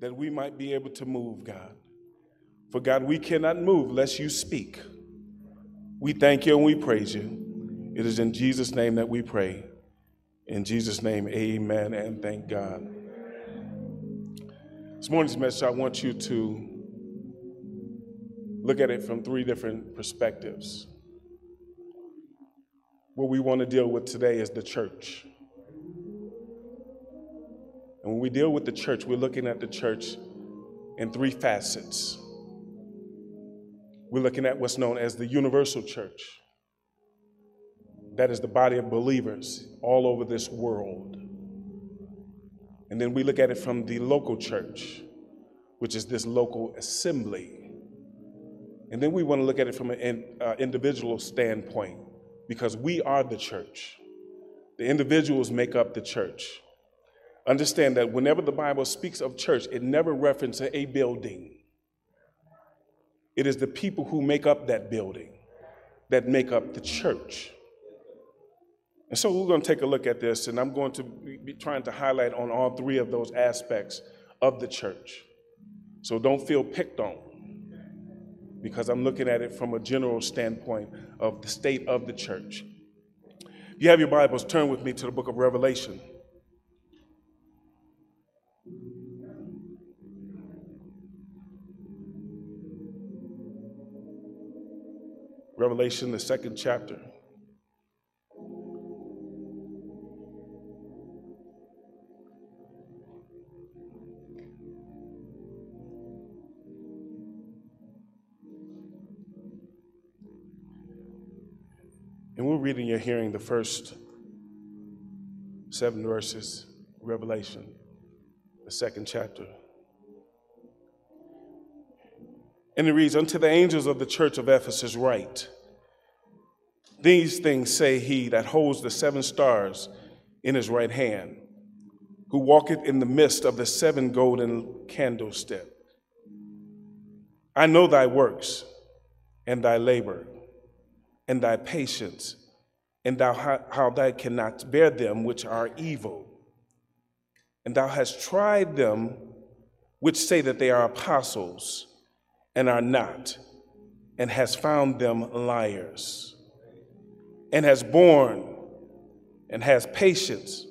that we might be able to move, God. For God, we cannot move lest you speak. We thank you and we praise you. It is in Jesus' name that we pray. In Jesus' name, amen and thank God. This morning's message, I want you to look at it from three different perspectives. What we want to deal with today is the church. And when we deal with the church, we're looking at the church in three facets. We're looking at what's known as the universal church. That is the body of believers all over this world. And then we look at it from the local church, which is this local assembly. And then we want to look at it from an uh, individual standpoint, because we are the church. The individuals make up the church. Understand that whenever the Bible speaks of church, it never references a building. It is the people who make up that building that make up the church. And so we're going to take a look at this, and I'm going to be trying to highlight on all three of those aspects of the church. So don't feel picked on because I'm looking at it from a general standpoint of the state of the church. If you have your Bibles, turn with me to the book of Revelation. Revelation, the second chapter. And we're reading, you're hearing the first seven verses, Revelation, the second chapter. And it reads, Unto the angels of the church of Ephesus write, These things say he that holds the seven stars in his right hand, who walketh in the midst of the seven golden candlesticks. I know thy works and thy labor and thy patience, and thou how thou cannot bear them which are evil. And thou hast tried them which say that they are apostles and are not, and has found them liars, and has borne and has patience,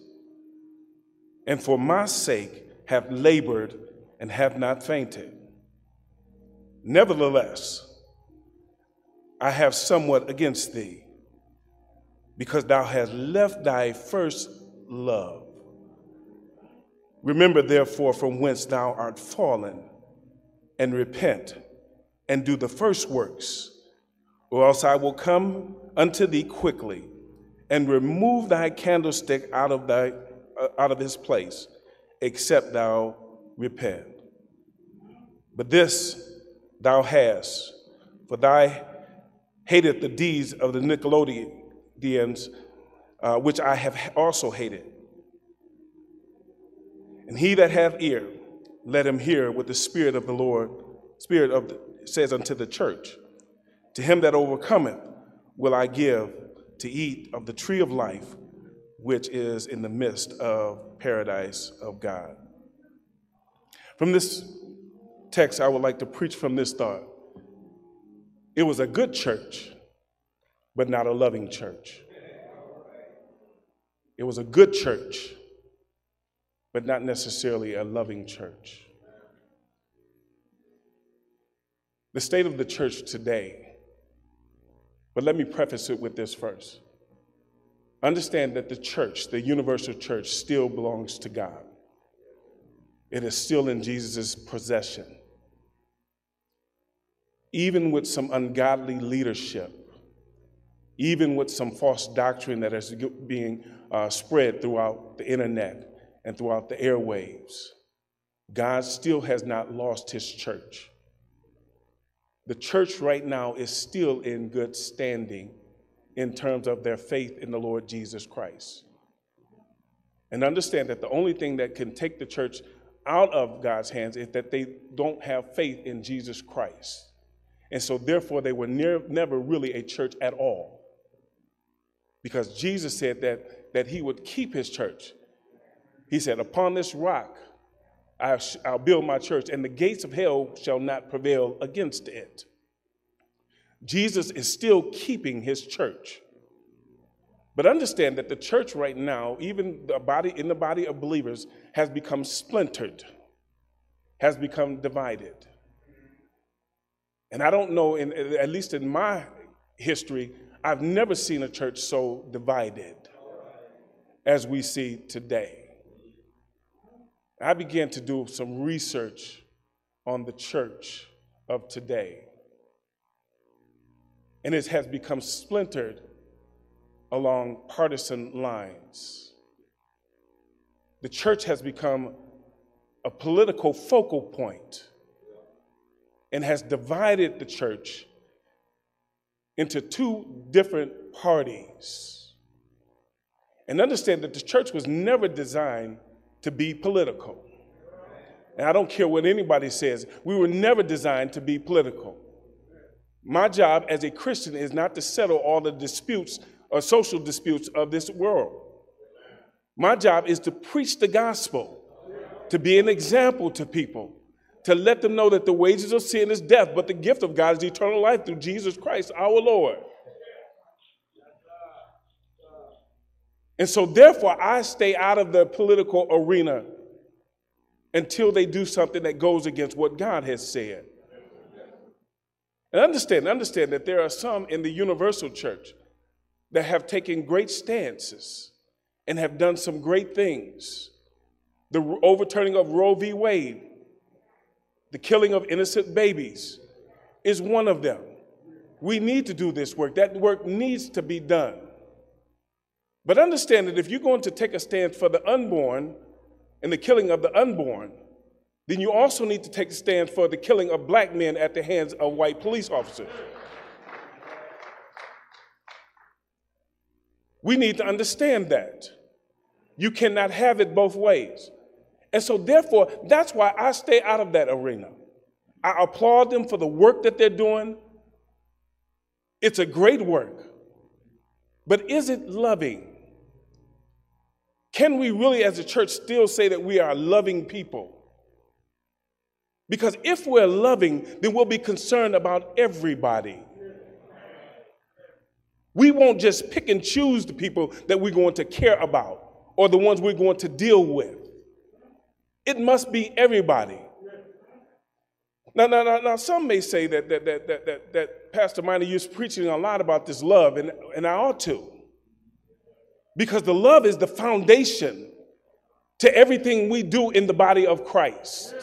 and for my sake have labored and have not fainted. Nevertheless, I have somewhat against thee, because thou hast left thy first love. Remember, therefore, from whence thou art fallen, and repent and do the first works, or else I will come unto thee quickly and remove thy candlestick out of, thy, uh, out of his place, except thou repent. But this thou hast, for thy hated the deeds of the Nicolaitans, uh, which I have also hated. And he that hath ear, let him hear what the Spirit of the Lord, Spirit of the, says unto the church, To him that overcometh will I give to eat of the tree of life, which is in the midst of paradise of God. From this text, I would like to preach from this thought. It was a good church, but not a loving church. It was a good church, but not necessarily a loving church. The state of the church today. But let me preface it with this first. Understand that the church, the universal church, still belongs to God. It is still in Jesus' possession. Even with some ungodly leadership, even with some false doctrine that is being uh, spread throughout the internet and throughout the airwaves, God still has not lost his church the church right now is still in good standing in terms of their faith in the Lord Jesus Christ. And understand that the only thing that can take the church out of God's hands is that they don't have faith in Jesus Christ. And so, therefore, they were near, never really a church at all. Because Jesus said that, that he would keep his church. He said, Upon this rock I sh- I'll build my church, and the gates of hell shall not prevail against it. Jesus is still keeping his church. But understand that the church right now, even the body in the body of believers, has become splintered, has become divided. And I don't know, in, at least in my history, I've never seen a church so divided as we see today. I began to do some research on the church of today. And it has become splintered along partisan lines. The church has become a political focal point and has divided the church into two different parties. And understand that the church was never designed to be political. And I don't care what anybody says, we were never designed to be political. My job as a Christian is not to settle all the disputes or social disputes of this world. My job is to preach the gospel, to be an example to people, to let them know that the wages of sin is death, but the gift of God is eternal life through Jesus Christ our Lord. And so, therefore, I stay out of the political arena until they do something that goes against what God has said. And understand, understand that there are some in the universal church that have taken great stances and have done some great things. The overturning of Roe v. Wade, the killing of innocent babies, is one of them. We need to do this work. That work needs to be done. But understand that if you're going to take a stand for the unborn and the killing of the unborn, then you also need to take a stand for the killing of black men at the hands of white police officers. We need to understand that. You cannot have it both ways. And so, therefore, that's why I stay out of that arena. I applaud them for the work that they're doing. It's a great work. But is it loving? Can we really, as a church, still say that we are loving people? Because if we're loving, then we'll be concerned about everybody. We won't just pick and choose the people that we're going to care about or the ones we're going to deal with. It must be everybody. Now, now, now, now some may say that, that, that, that, that, that Pastor Minor, you're preaching a lot about this love, and, and I ought to. Because the love is the foundation to everything we do in the body of Christ.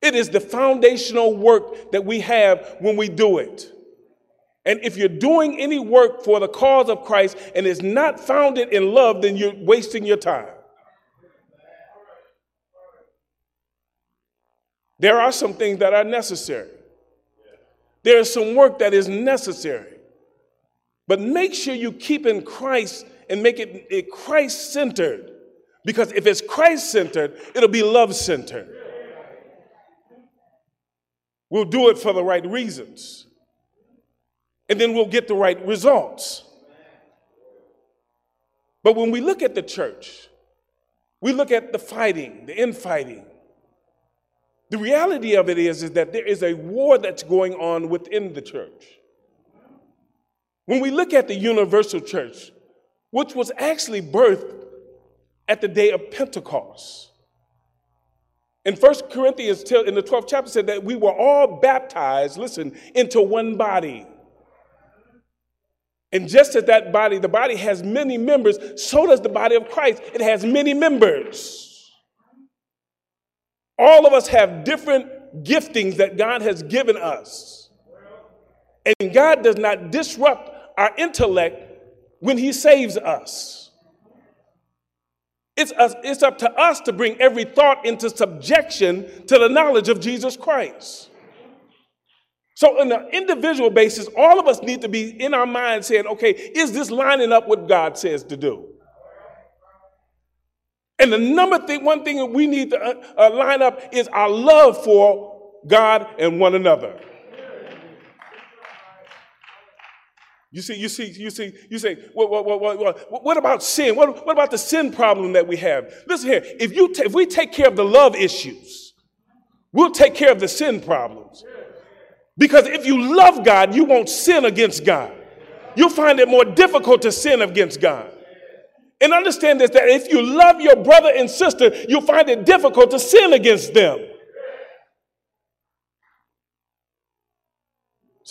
It is the foundational work that we have when we do it. And if you're doing any work for the cause of Christ and is not founded in love, then you're wasting your time. There are some things that are necessary. There is some work that is necessary. But make sure you keep in Christ and make it, Christ centered. Because if it's Christ centered, it'll be love centered. We'll do it for the right reasons. And then we'll get the right results. But when we look at the church, we look at the fighting, the infighting. The reality of it is, is that there is a war that's going on within the church. When we look at the universal church, which was actually birthed at the day of Pentecost, in 1 Corinthians, in the 12th chapter, said that we were all baptized, listen, into one body. And just as that body, the body has many members, so does the body of Christ. It has many members. All of us have different giftings that God has given us. And God does not disrupt our intellect when He saves us. It's, us, it's up to us to bring every thought into subjection to the knowledge of Jesus Christ. So, on an individual basis, all of us need to be in our mind saying, okay, is this lining up what God says to do? And the number thing, one thing that we need to uh, uh, line up is our love for God and one another. You see, you see, you see, you say, what, what, what, what, what about sin? What, what about the sin problem that we have? Listen here, if, you if we take care of the love issues, we'll take care of the sin problems. Because if you love God, you won't sin against God. You'll find it more difficult to sin against God. And understand this that if you love your brother and sister, you'll find it difficult to sin against them.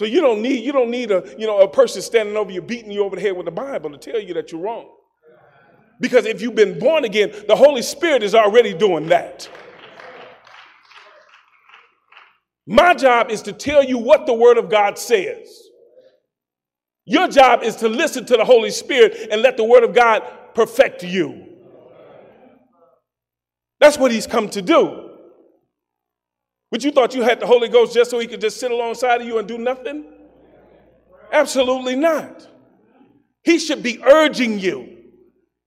So you don't need you don't need a you know a person standing over you beating you over the head with the Bible to tell you that you're wrong. Because if you've been born again, the Holy Spirit is already doing that. My job is to tell you what the Word of God says. Your job is to listen to the Holy Spirit and let the Word of God perfect you. That's what He's come to do. But you thought you had the Holy Ghost just so he could just sit alongside of you and do nothing? Absolutely not. He should be urging you.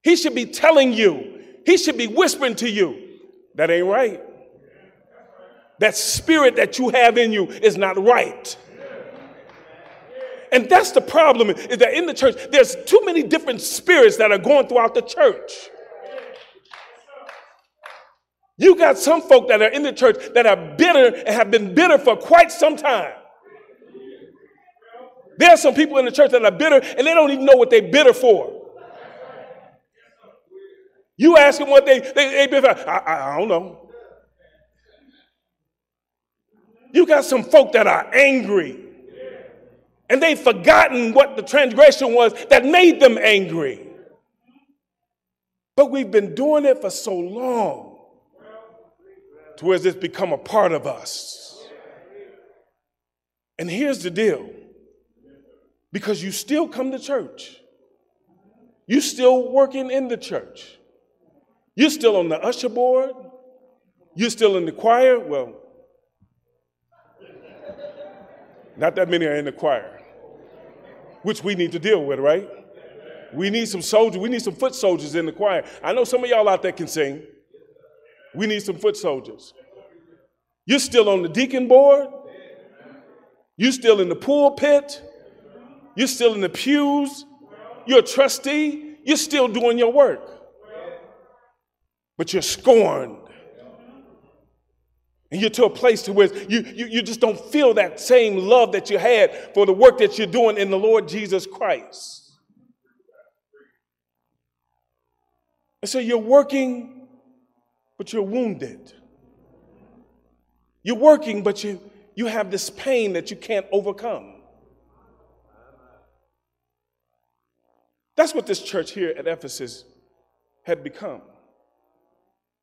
He should be telling you. He should be whispering to you. That ain't right. That spirit that you have in you is not right. And that's the problem is that in the church, there's too many different spirits that are going throughout the church. You got some folk that are in the church that are bitter and have been bitter for quite some time. There are some people in the church that are bitter and they don't even know what they're bitter for. You ask them what they they, they I, I, I don't know. You got some folk that are angry and they've forgotten what the transgression was that made them angry. But we've been doing it for so long to where it's become a part of us. And here's the deal because you still come to church, you still working in the church, you're still on the usher board, you're still in the choir. Well, not that many are in the choir, which we need to deal with, right? We need some soldiers, we need some foot soldiers in the choir. I know some of y'all out there can sing. We need some foot soldiers. You're still on the deacon board. You're still in the pulpit. You're still in the pews. You're a trustee. You're still doing your work. But you're scorned. And you're to a place to where you, you, you just don't feel that same love that you had for the work that you're doing in the Lord Jesus Christ. And so you're working but you're wounded. You're working, but you, you have this pain that you can't overcome. That's what this church here at Ephesus had become.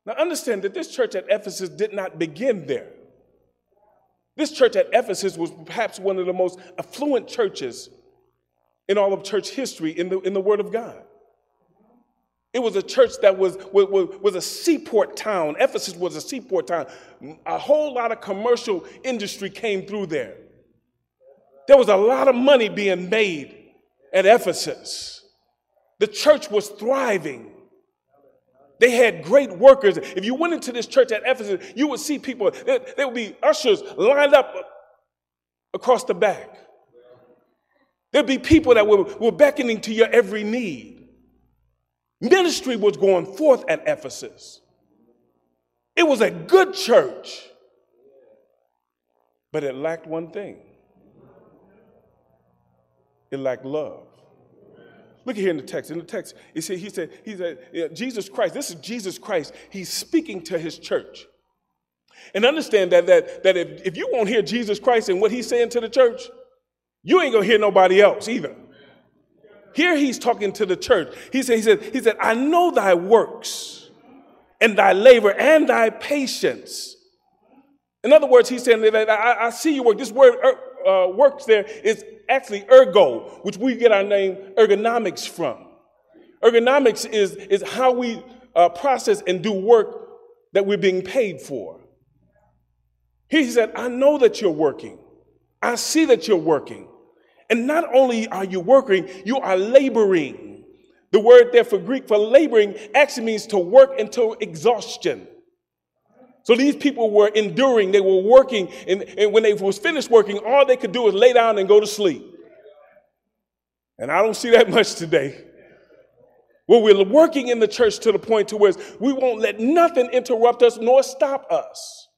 Now, understand that this church at Ephesus did not begin there. This church at Ephesus was perhaps one of the most affluent churches in all of church history in the, in the Word of God. It was a church that was, was, was a seaport town. Ephesus was a seaport town. A whole lot of commercial industry came through there. There was a lot of money being made at Ephesus. The church was thriving. They had great workers. If you went into this church at Ephesus, you would see people, there, there would be ushers lined up across the back. There'd be people that were, were beckoning to your every need. Ministry was going forth at Ephesus. It was a good church, but it lacked one thing it lacked love. Look here in the text. In the text, he said, he said, he said, Jesus Christ, this is Jesus Christ. He's speaking to his church. And understand that, that, that if, if you won't hear Jesus Christ and what he's saying to the church, you ain't gonna hear nobody else either. Here he's talking to the church. He said, he said, he said, I know thy works and thy labor and thy patience. In other words, he's saying that I, I see your work. This word er, uh, works there is actually ergo, which we get our name ergonomics from. Ergonomics is, is how we uh, process and do work that we're being paid for. He said, I know that you're working. I see that you're working. And not only are you working, you are laboring. The word there for Greek for laboring actually means to work until exhaustion. So these people were enduring, they were working, and, and when they was finished working, all they could do was lay down and go to sleep. And I don't see that much today. Well, we're working in the church to the point to where we won't let nothing interrupt us nor stop us.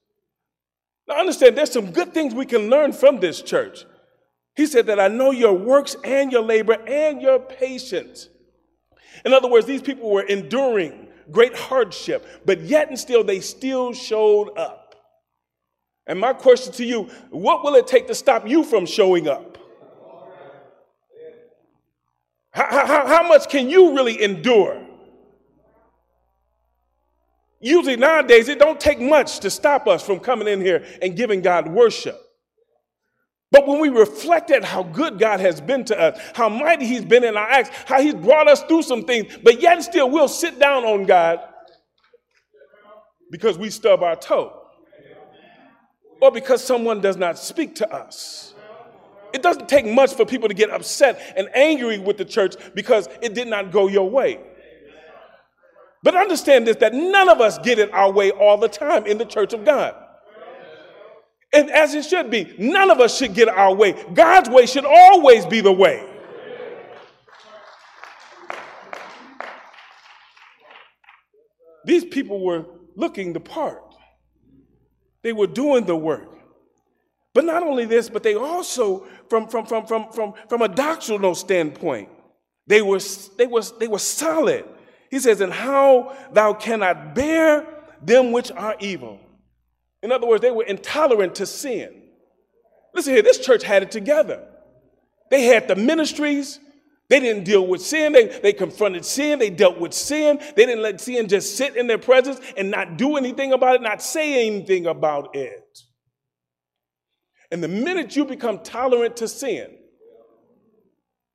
Now understand there's some good things we can learn from this church. He said that I know your works and your labor and your patience. In other words, these people were enduring great hardship, but yet and still they still showed up. And my question to you, what will it take to stop you from showing up? How, how, how much can you really endure? Usually nowadays, it don't take much to stop us from coming in here and giving God worship. But when we reflect at how good God has been to us, how mighty He's been in our acts, how He's brought us through some things, but yet still we'll sit down on God because we stub our toe or because someone does not speak to us. It doesn't take much for people to get upset and angry with the church because it did not go your way. But understand this that none of us get it our way all the time in the church of God. And as it should be, none of us should get our way. God's way should always be the way. These people were looking the part, they were doing the work. But not only this, but they also, from, from, from, from, from, from a doctrinal standpoint, they were, they, was, they were solid. He says, and how thou cannot bear them which are evil. In other words, they were intolerant to sin. Listen here, this church had it together. They had the ministries. They didn't deal with sin. They, they confronted sin. They dealt with sin. They didn't let sin just sit in their presence and not do anything about it, not say anything about it. And the minute you become tolerant to sin,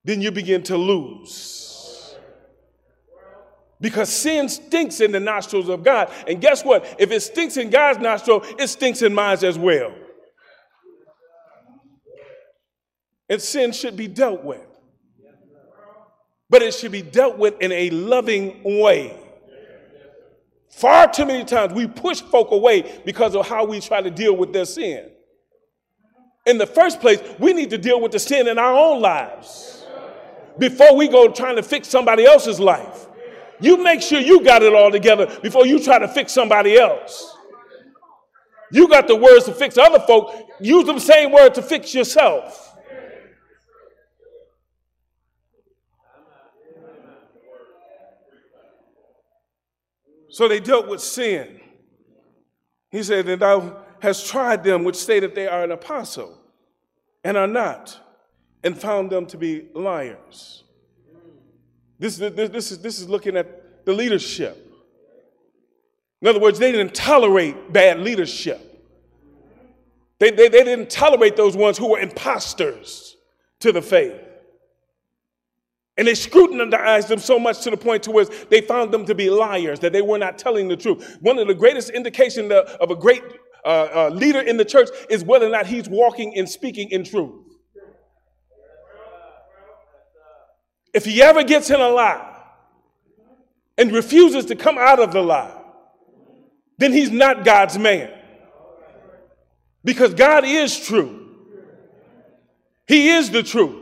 then you begin to lose because sin stinks in the nostrils of God. And guess what? If it stinks in God's nostril, it stinks in mine as well. And sin should be dealt with. But it should be dealt with in a loving way. Far too many times we push folk away because of how we try to deal with their sin. In the first place, we need to deal with the sin in our own lives before we go trying to fix somebody else's life. You make sure you got it all together before you try to fix somebody else. You got the words to fix other folk, use the same word to fix yourself. So they dealt with sin. He said, And thou hast tried them which say that they are an apostle and are not, and found them to be liars. This, this, this, is, this is looking at the leadership. In other words, they didn't tolerate bad leadership. They, they, they didn't tolerate those ones who were imposters to the faith. And they scrutinized them so much to the point to where they found them to be liars, that they were not telling the truth. One of the greatest indications of a great uh, uh, leader in the church is whether or not he's walking and speaking in truth. If he ever gets in a lie and refuses to come out of the lie, then he's not God's man. Because God is true. He is the truth.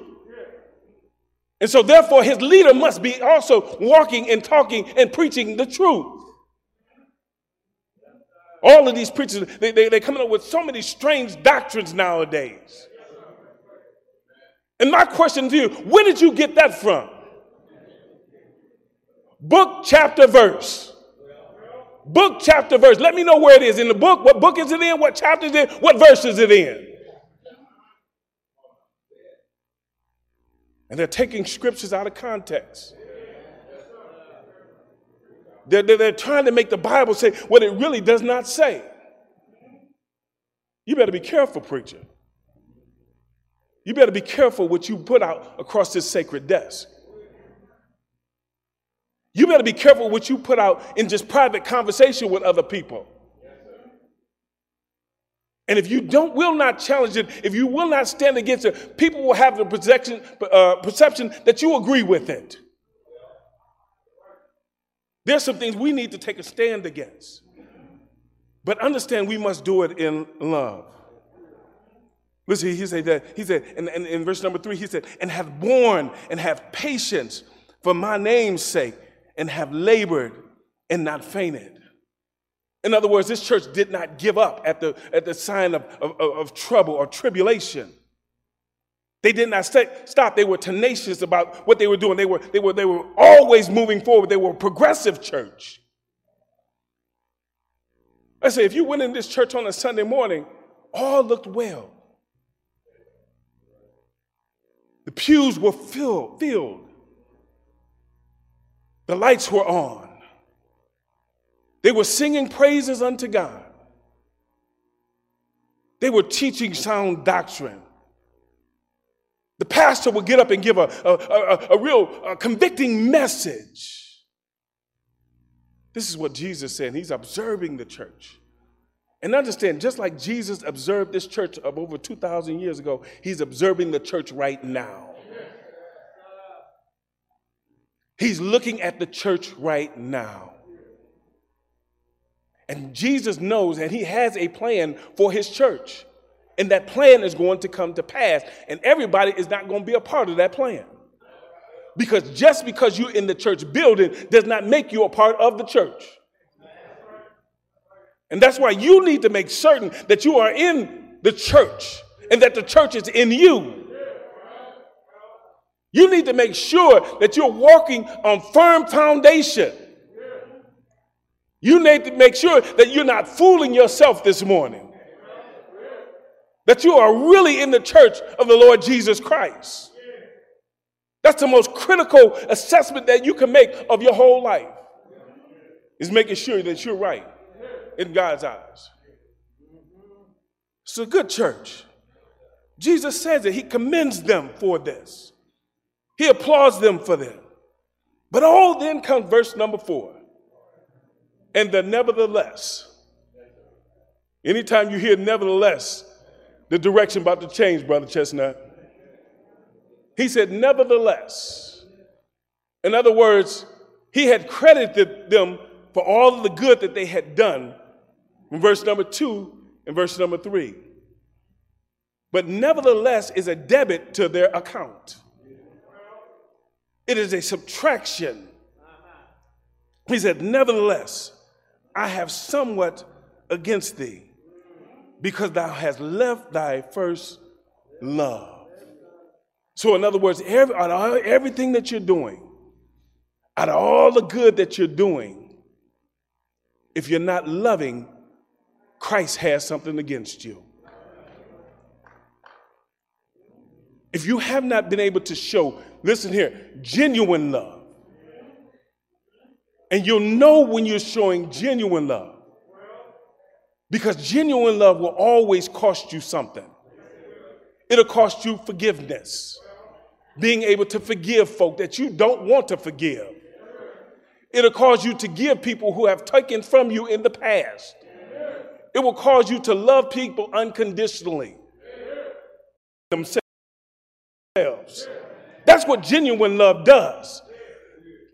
And so, therefore, his leader must be also walking and talking and preaching the truth. All of these preachers, they, they, they're coming up with so many strange doctrines nowadays. And my question to you, where did you get that from? Book, chapter, verse. Book, chapter, verse. Let me know where it is in the book. What book is it in? What chapter is it? in? What verse is it in? And they're taking scriptures out of context. They're, they're, they're, trying to make the Bible say what it really does not say. You better be careful, preacher. You better be careful what you put out across this sacred desk. You better be careful what you put out in just private conversation with other people. And if you don't, will not challenge it, if you will not stand against it, people will have the perception, uh, perception that you agree with it. There's some things we need to take a stand against. But understand we must do it in love. Listen, he said that, he said, and, in verse number three, he said, and have borne and have patience for my name's sake, and have labored and not fainted. In other words, this church did not give up at the, at the sign of, of, of trouble or tribulation. They did not stay, stop. They were tenacious about what they were doing. They were, they, were, they were always moving forward. They were a progressive church. I say, if you went in this church on a Sunday morning, all looked well. The pews were filled, filled. The lights were on. They were singing praises unto God. They were teaching sound doctrine. The pastor would get up and give a, a, a, a real a convicting message. This is what Jesus said. He's observing the church. And understand, just like Jesus observed this church of over 2,000 years ago, he's observing the church right now. He's looking at the church right now. And Jesus knows that he has a plan for his church. And that plan is going to come to pass. And everybody is not going to be a part of that plan. Because just because you're in the church building does not make you a part of the church. And that's why you need to make certain that you are in the church and that the church is in you. You need to make sure that you're walking on firm foundation. You need to make sure that you're not fooling yourself this morning. That you are really in the church of the Lord Jesus Christ. That's the most critical assessment that you can make of your whole life. Is making sure that you're right in God's eyes. It's a good church. Jesus says that he commends them for this. He applauds them for them. But all then comes verse number four. And the nevertheless. Anytime you hear nevertheless, the direction about to change, Brother Chestnut. He said, nevertheless. In other words, he had credited them for all the good that they had done in verse number two and verse number three. But nevertheless is a debit to their account. It is a subtraction. He said, Nevertheless, I have somewhat against thee, because thou hast left thy first love. So, in other words, every, out of everything that you're doing, out of all the good that you're doing, if you're not loving Christ has something against you. If you have not been able to show, listen here, genuine love, and you'll know when you're showing genuine love, because genuine love will always cost you something. It'll cost you forgiveness, being able to forgive folk that you don't want to forgive. It'll cause you to give people who have taken from you in the past. It will cause you to love people unconditionally. Themselves. That's what genuine love does.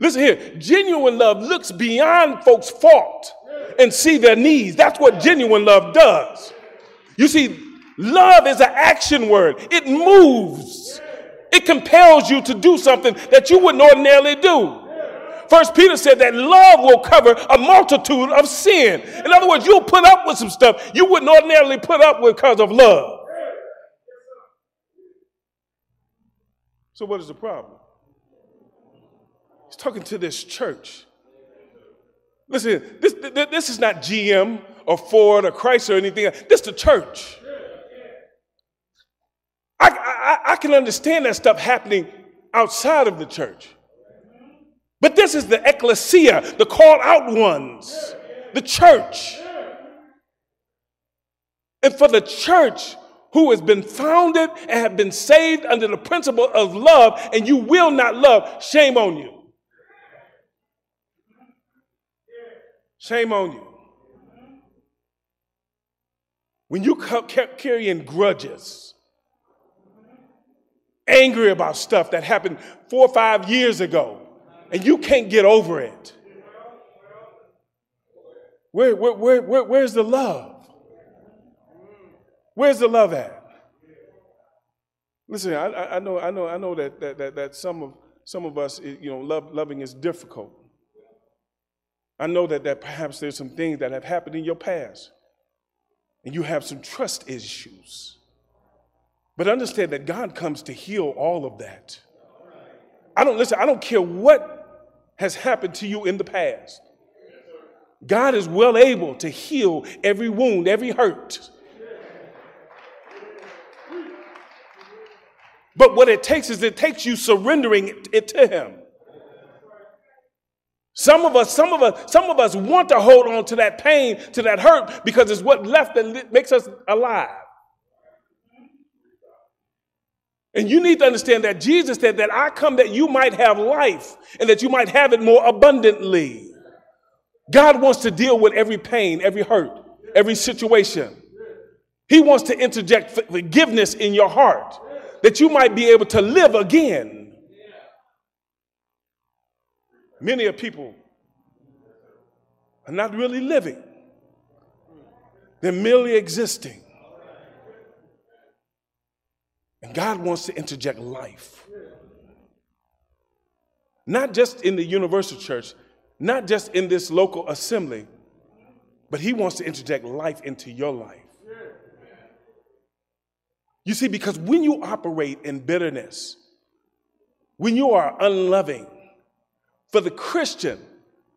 Listen here, genuine love looks beyond folks' fault and see their needs. That's what genuine love does. You see, love is an action word. It moves. It compels you to do something that you wouldn't ordinarily do. First Peter said that love will cover a multitude of sin. In other words, you'll put up with some stuff you wouldn't ordinarily put up with because of love. So, what is the problem? He's talking to this church. Listen, this, this is not GM or Ford or Chrysler or anything. This is the church. I, I, I can understand that stuff happening outside of the church. This is the ecclesia, the called out ones, the church. And for the church who has been founded and have been saved under the principle of love, and you will not love, shame on you. Shame on you. When you kept carrying grudges, angry about stuff that happened four or five years ago, and you can't get over it. Where, where, where, where, where's the love? Where's the love at? Listen, I, I know, I know, I know that, that, that, that some of some of us, you know, love, loving is difficult. I know that, that perhaps there's some things that have happened in your past, and you have some trust issues. But understand that God comes to heal all of that. I don't listen, I don't care what has happened to you in the past. God is well able to heal every wound, every hurt. But what it takes is it takes you surrendering it to him. Some of us, some of us, some of us want to hold on to that pain, to that hurt, because it's what left that makes us alive. And you need to understand that Jesus said that I come that you might have life and that you might have it more abundantly. God wants to deal with every pain, every hurt, every situation. He wants to interject forgiveness in your heart that you might be able to live again. Many of people are not really living, they're merely existing. And God wants to interject life. Not just in the universal church, not just in this local assembly, but He wants to interject life into your life. You see, because when you operate in bitterness, when you are unloving, for the Christian,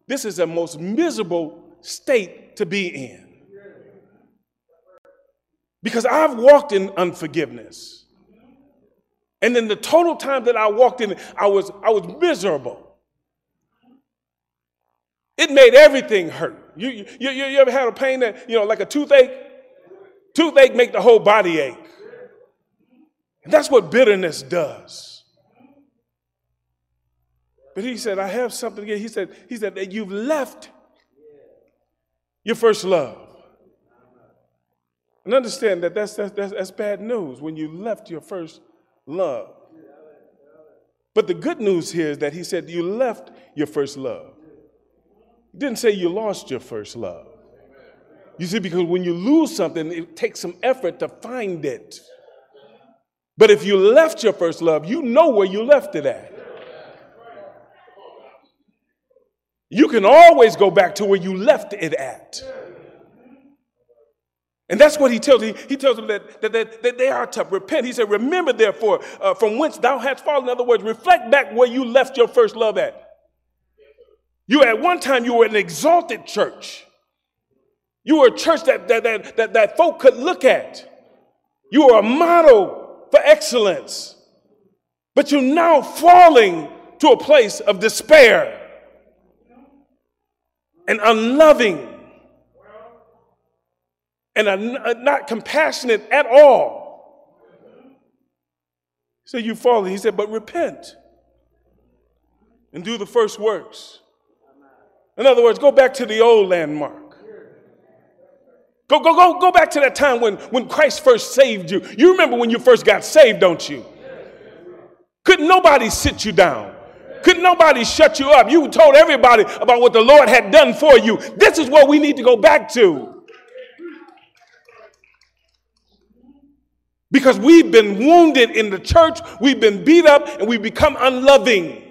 this is the most miserable state to be in. Because I've walked in unforgiveness. And in the total time that I walked in, I was, I was miserable. It made everything hurt. You, you, you, you ever had a pain that, you know, like a toothache? Toothache make the whole body ache. And that's what bitterness does. But he said, I have something again. He said, he said that you've left your first love. And understand that that's, that's, that's, that's bad news when you left your first love. But the good news here is that he said you left your first love. He didn't say you lost your first love. You see, because when you lose something, it takes some effort to find it. But if you left your first love, you know where you left it at. You can always go back to where you left it at. And that's what he tells them. He tells them that, that, that, that they are to repent. He said, Remember, therefore, uh, from whence thou hast fallen. In other words, reflect back where you left your first love at. You at one time you were an exalted church. You were a church that, that, that, that, that folk could look at. You were a model for excellence, but you're now falling to a place of despair and unloving and are not compassionate at all. So you fall. He said, but repent and do the first works. In other words, go back to the old landmark. Go, go, go, go back to that time when, when Christ first saved you. You remember when you first got saved, don't you? Couldn't nobody sit you down. Couldn't nobody shut you up. You told everybody about what the Lord had done for you. This is what we need to go back to. Because we've been wounded in the church, we've been beat up, and we become unloving.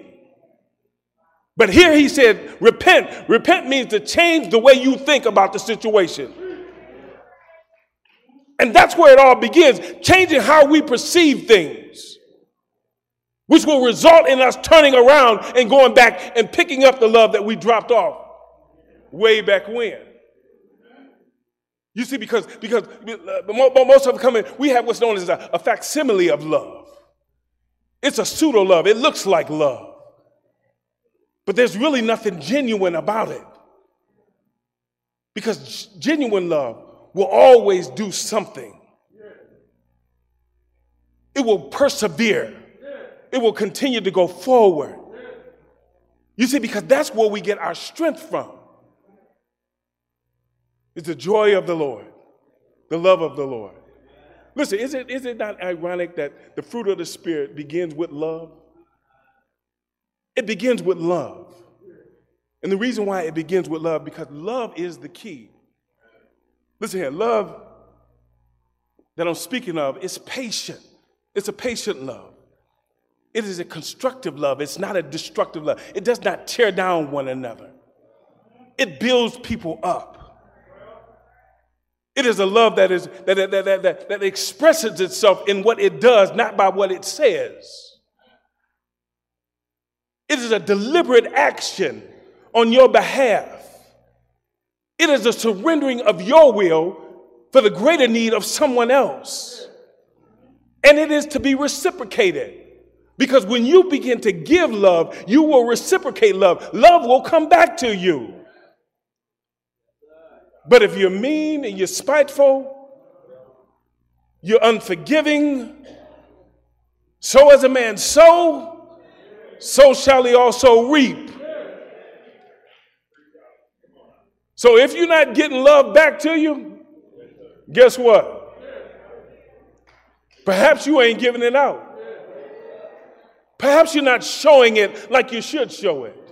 But here he said, repent. Repent means to change the way you think about the situation. And that's where it all begins changing how we perceive things, which will result in us turning around and going back and picking up the love that we dropped off way back when. You see, because, because uh, most of them come in, we have what's known as a, a facsimile of love. It's a pseudo love, it looks like love, but there's really nothing genuine about it. Because genuine love will always do something. It will persevere. It will continue to go forward. You see, because that's where we get our strength from. It's the joy of the Lord, the love of the Lord. Listen, is it, is it not ironic that the fruit of the Spirit begins with love? It begins with love. And the reason why it begins with love, because love is the key Listen here, love that I'm speaking of is patient, It's a patient love. It is a constructive love. It's not a destructive love. It does not tear down one another. It builds people up. It is a love that, is, that, that, that, that, that expresses itself in what it does, not by what it says. It is a deliberate action on your behalf. It is a surrendering of your will for the greater need of someone else. And it is to be reciprocated. Because when you begin to give love, you will reciprocate love. Love will come back to you. But if you're mean and you're spiteful, you're unforgiving, so as a man sow, so shall he also reap. So if you're not getting love back to you, guess what? Perhaps you ain't giving it out. Perhaps you're not showing it like you should show it.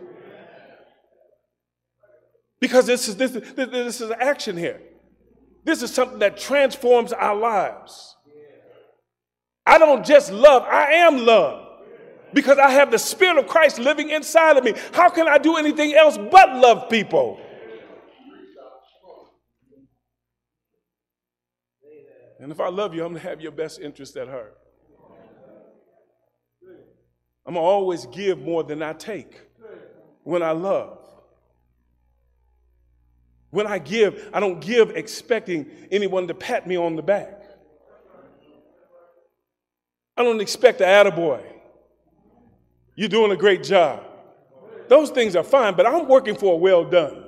Because this is, this, this, this is action here. This is something that transforms our lives. I don't just love, I am love. Because I have the Spirit of Christ living inside of me. How can I do anything else but love people? And if I love you, I'm going to have your best interest at heart. I'm going to always give more than I take when I love. When I give, I don't give expecting anyone to pat me on the back. I don't expect the attaboy. You're doing a great job. Those things are fine, but I'm working for a well done.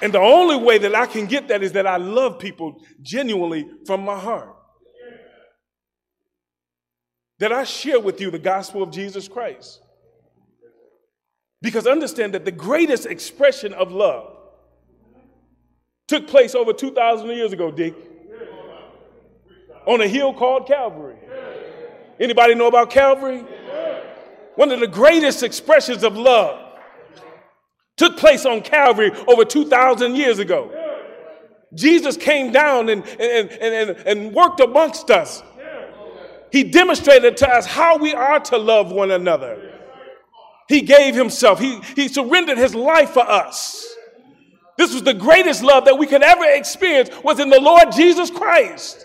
And the only way that I can get that is that I love people genuinely from my heart. That I share with you the gospel of Jesus Christ. Because understand that the greatest expression of love took place over 2,000 years ago, Dick, on a hill called Calvary. Anybody know about Calvary? One of the greatest expressions of love took place on Calvary over 2,000 years ago. Jesus came down and, and, and, and, worked amongst us. He demonstrated to us how we are to love one another. He gave himself, he, he surrendered his life for us. This was the greatest love that we could ever experience was in the Lord Jesus Christ.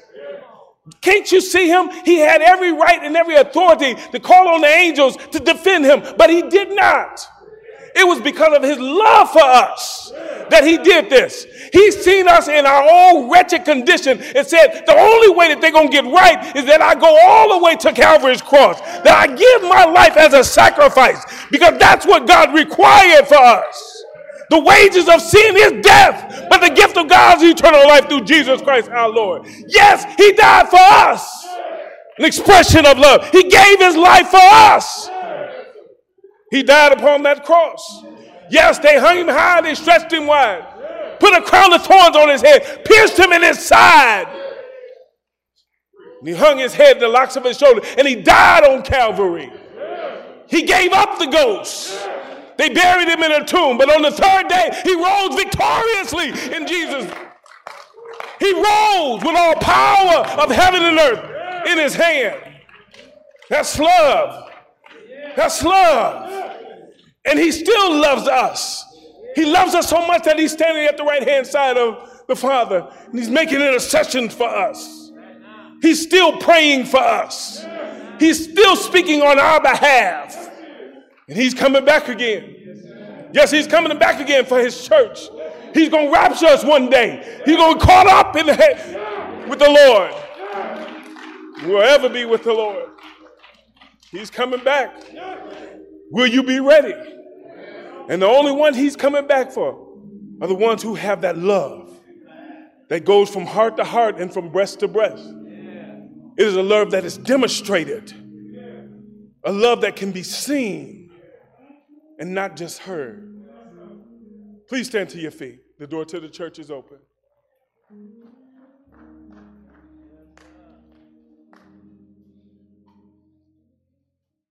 Can't you see him? He had every right and every authority to call on the angels to defend him, but he did not. It was because of his love for us that he did this. He's seen us in our own wretched condition and said, the only way that they're going to get right is that I go all the way to Calvary's cross, that I give my life as a sacrifice, because that's what God required for us. The wages of sin is death, but the gift of God's eternal life through Jesus Christ our Lord. Yes, He died for us. An expression of love. He gave His life for us. He died upon that cross. Yes, they hung him high, they stretched him wide, put a crown of thorns on his head, pierced him in his side. And he hung his head, the locks of his shoulder, and he died on Calvary. He gave up the ghost. They buried him in a tomb, but on the third day, he rose victoriously in Jesus. He rose with all power of heaven and earth in his hand. That's love. That's love. And he still loves us. He loves us so much that he's standing at the right hand side of the Father and he's making intercessions for us. He's still praying for us. He's still speaking on our behalf. And he's coming back again. Yes, he's coming back again for his church. He's going to rapture us one day. He's going to be caught up in the head with the Lord. We'll ever be with the Lord. He's coming back. Will you be ready? And the only ones he's coming back for are the ones who have that love that goes from heart to heart and from breast to breast. It is a love that is demonstrated, a love that can be seen and not just heard. Please stand to your feet. The door to the church is open.